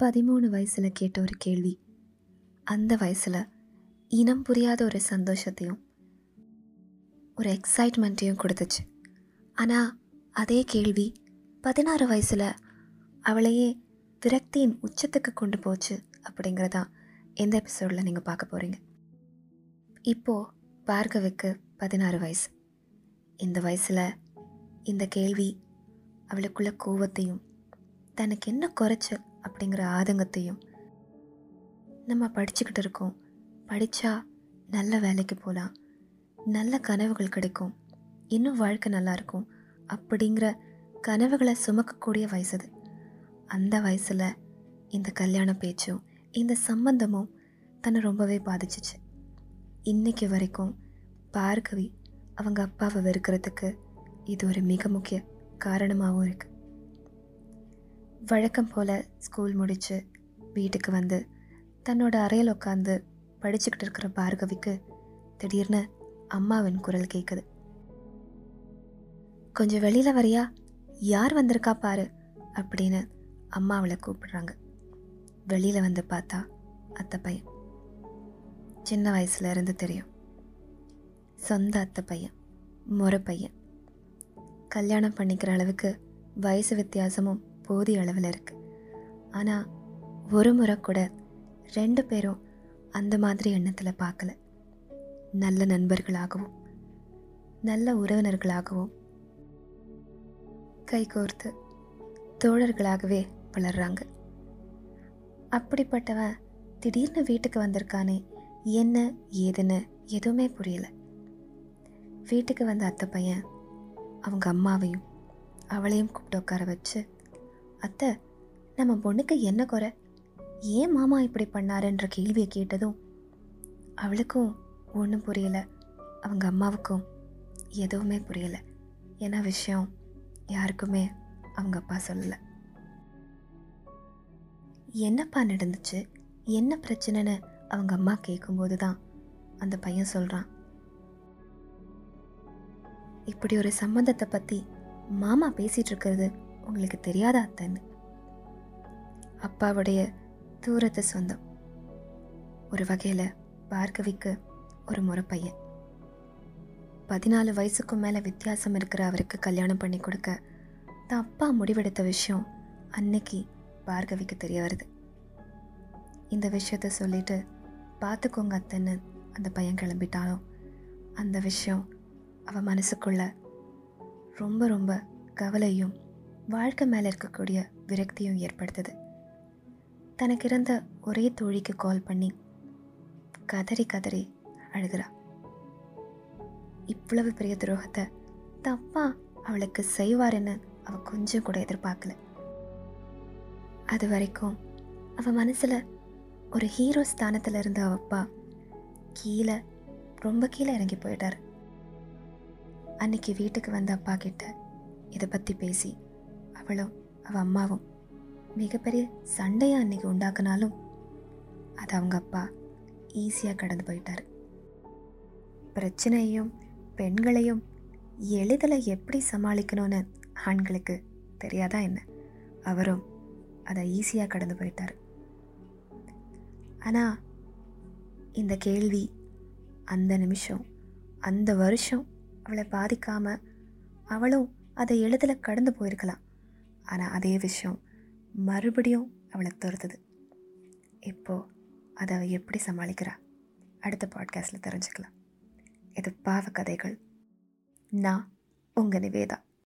பதிமூணு வயசில் கேட்ட ஒரு கேள்வி. அந்த வயசில் இனம் புரியாத ஒரு சந்தோஷத்தையும் ஒரு எக்ஸைட்மெண்ட்டையும் கொடுத்துச்சு. ஆனால் அதே கேள்வி பதினாறு வயசில் அவளையே விரக்தியின் உச்சத்துக்கு கொண்டு போச்சு அப்படிங்கிறதான் இந்த எபிசோடில் நீங்கள் பார்க்க போகிறீங்க இப்போது பார்கவிக்கு பதினாறு வயசு. இந்த வயசில் இந்த கேள்வி அவளுக்குள்ள கோவத்தையும் தனக்கு என்ன குறைச்சல் அப்படிங்கிற ஆதங்கத்தையும் நம்ம படிச்சுக்கிட்டு இருக்கோம். படித்தா நல்ல வேலைக்கு போகலாம் நல்ல கனவுகள் கிடைக்கும். இன்னும் வாழ்க்கை நல்லா இருக்கும். அப்படிங்கிற கனவுகளை சுமக்கக்கூடிய வயசு அது. அந்த வயசில் இந்த கல்யாண பேச்சும் இந்த சம்பந்தமும் தன்னை ரொம்பவே பாதிச்சிச்சு. இன்னைக்கு வரைக்கும் பார்கவி அவங்க அப்பாவை வெறுக்கிறதுக்கு இது ஒரு மிக முக்கிய காரணமாகவும் இருக்குது வழக்கம் போல் ஸ்கூல் முடித்து வீட்டுக்கு வந்து தன்னோட அறையில் உட்காந்து படிச்சுக்கிட்டு இருக்கிற பார்கவிக்கு திடீர்னு அம்மாவின் குரல் கேட்குது கொஞ்சம் வெளியில் வரியா? யார் வந்திருக்கா பாரு அப்படின்னு அம்மா அவளை கூப்பிடுறாங்க. வெளியில் வந்து பார்த்தா அத்தை பையன். சின்ன வயசுல இருந்து தெரியும். சொந்த அத்தை பையன் முறை பையன். கல்யாணம் பண்ணிக்கிற அளவுக்கு வயசு வித்தியாசமும் போதிய அளவில் இருக்குது ஆனால் ஒரு முறை கூட ரெண்டு பேரும் அந்த மாதிரி எண்ணத்தில் பார்க்கல நல்ல நண்பர்களாகவும் நல்ல உறவினர்களாகவும் கைகோர்த்து தோழர்களாகவே வளர்றாங்க. அப்படிப்பட்டவன் திடீர்னு வீட்டுக்கு வந்திருக்கானே என்ன ஏதுன்னு எதுவுமே புரியல. வீட்டுக்கு வந்த அத்தை பையன் அவங்க அம்மாவையும் அவளையும் கூப்பிட்டு உட்கார வச்சு அத்தை நம்ம பொண்ணுக்கு என்ன குறை? ஏன் மாமா இப்படி பண்ணாருன்ற கேள்வியை கேட்டதும் அவளுக்கும் ஒன்றும் புரியலை. அவங்க அம்மாவுக்கும் எதுவுமே புரியலை. ஏன்னா விஷயம் யாருக்குமே அவங்க அப்பா சொல்லலை. என்னப்பா நடந்துச்சு? என்ன பிரச்சனைன்னு அவங்க அம்மா கேட்கும்போது தான் அந்த பையன் சொல்கிறான் இப்படி ஒரு சம்பந்தத்தை பற்றி மாமா பேசிகிட்டு இருக்கிறது உங்களுக்கு தெரியாதா அத்தைன்னு? அப்பாவுடைய தூரத்து சொந்தம். ஒரு வகையில் பார்கவிக்கு ஒரு முறை பையன் பதினாலு வயசுக்கும் மேலே வித்தியாசம் இருக்கிற அவருக்கு கல்யாணம் பண்ணி கொடுக்க தான் அப்பா முடிவெடுத்த விஷயம் அன்னைக்கு பார்கவிக்கு தெரிய வருது. இந்த விஷயத்த சொல்லிட்டு பார்த்துக்கோங்க அத்தைன்னு அந்த பையன் கிளம்பிட்டாலும். அந்த விஷயம் அவன் மனசுக்குள்ள ரொம்ப ரொம்ப கவலையும் வாழ்க்கை மேலே இருக்கக்கூடிய விரக்தியும் ஏற்படுத்துது. தனக்கு இருந்த ஒரே தோழிக்கு கால் பண்ணி கதறி கதறி அழுகிறா. இவ்வளவு பெரிய துரோகத்தை தப்பா அவளுக்கு செய்வாருன்னு அவள் கொஞ்சம் கூட எதிர்பார்க்கல. அது வரைக்கும் அவள் மனசில் ஒரு ஹீரோ ஸ்தானத்தில் இருந்த அவள் அப்பா கீழே ரொம்ப கீழே இறங்கி போயிட்டாரு. அன்னைக்கு வீட்டுக்கு வந்த அப்பா கிட்ட இதை பற்றி பேசி அவளும் அவள் அம்மாவும். மிகப்பெரிய சண்டையை அன்னைக்கு உண்டாக்குனாலும் அது அவங்க அப்பா ஈஸியாக கடந்து போயிட்டார். பிரச்சனையும் பெண்களையும் எளிதில் எப்படி சமாளிக்கணும்னு ஆண்களுக்கு தெரியாதா என்ன? அவரும் அதை ஈஸியாக கடந்து போயிட்டார். ஆனால் இந்த கேள்வி அந்த நிமிஷம் அந்த வருஷம் அவளை பாதிக்காமல் அவளும் அதை எளிதில் கடந்து போயிருக்கலாம். ஆனால் அதே விஷயம் மறுபடியும் அவளை துரத்துது. இப்போது அதை அவள் எப்படி சமாளிக்கிறா? அடுத்த பாட்காஸ்ட்டில் தெரிஞ்சுக்கலாம். இது பாவ கதைகள் நான் உங்கள் நிவேதா.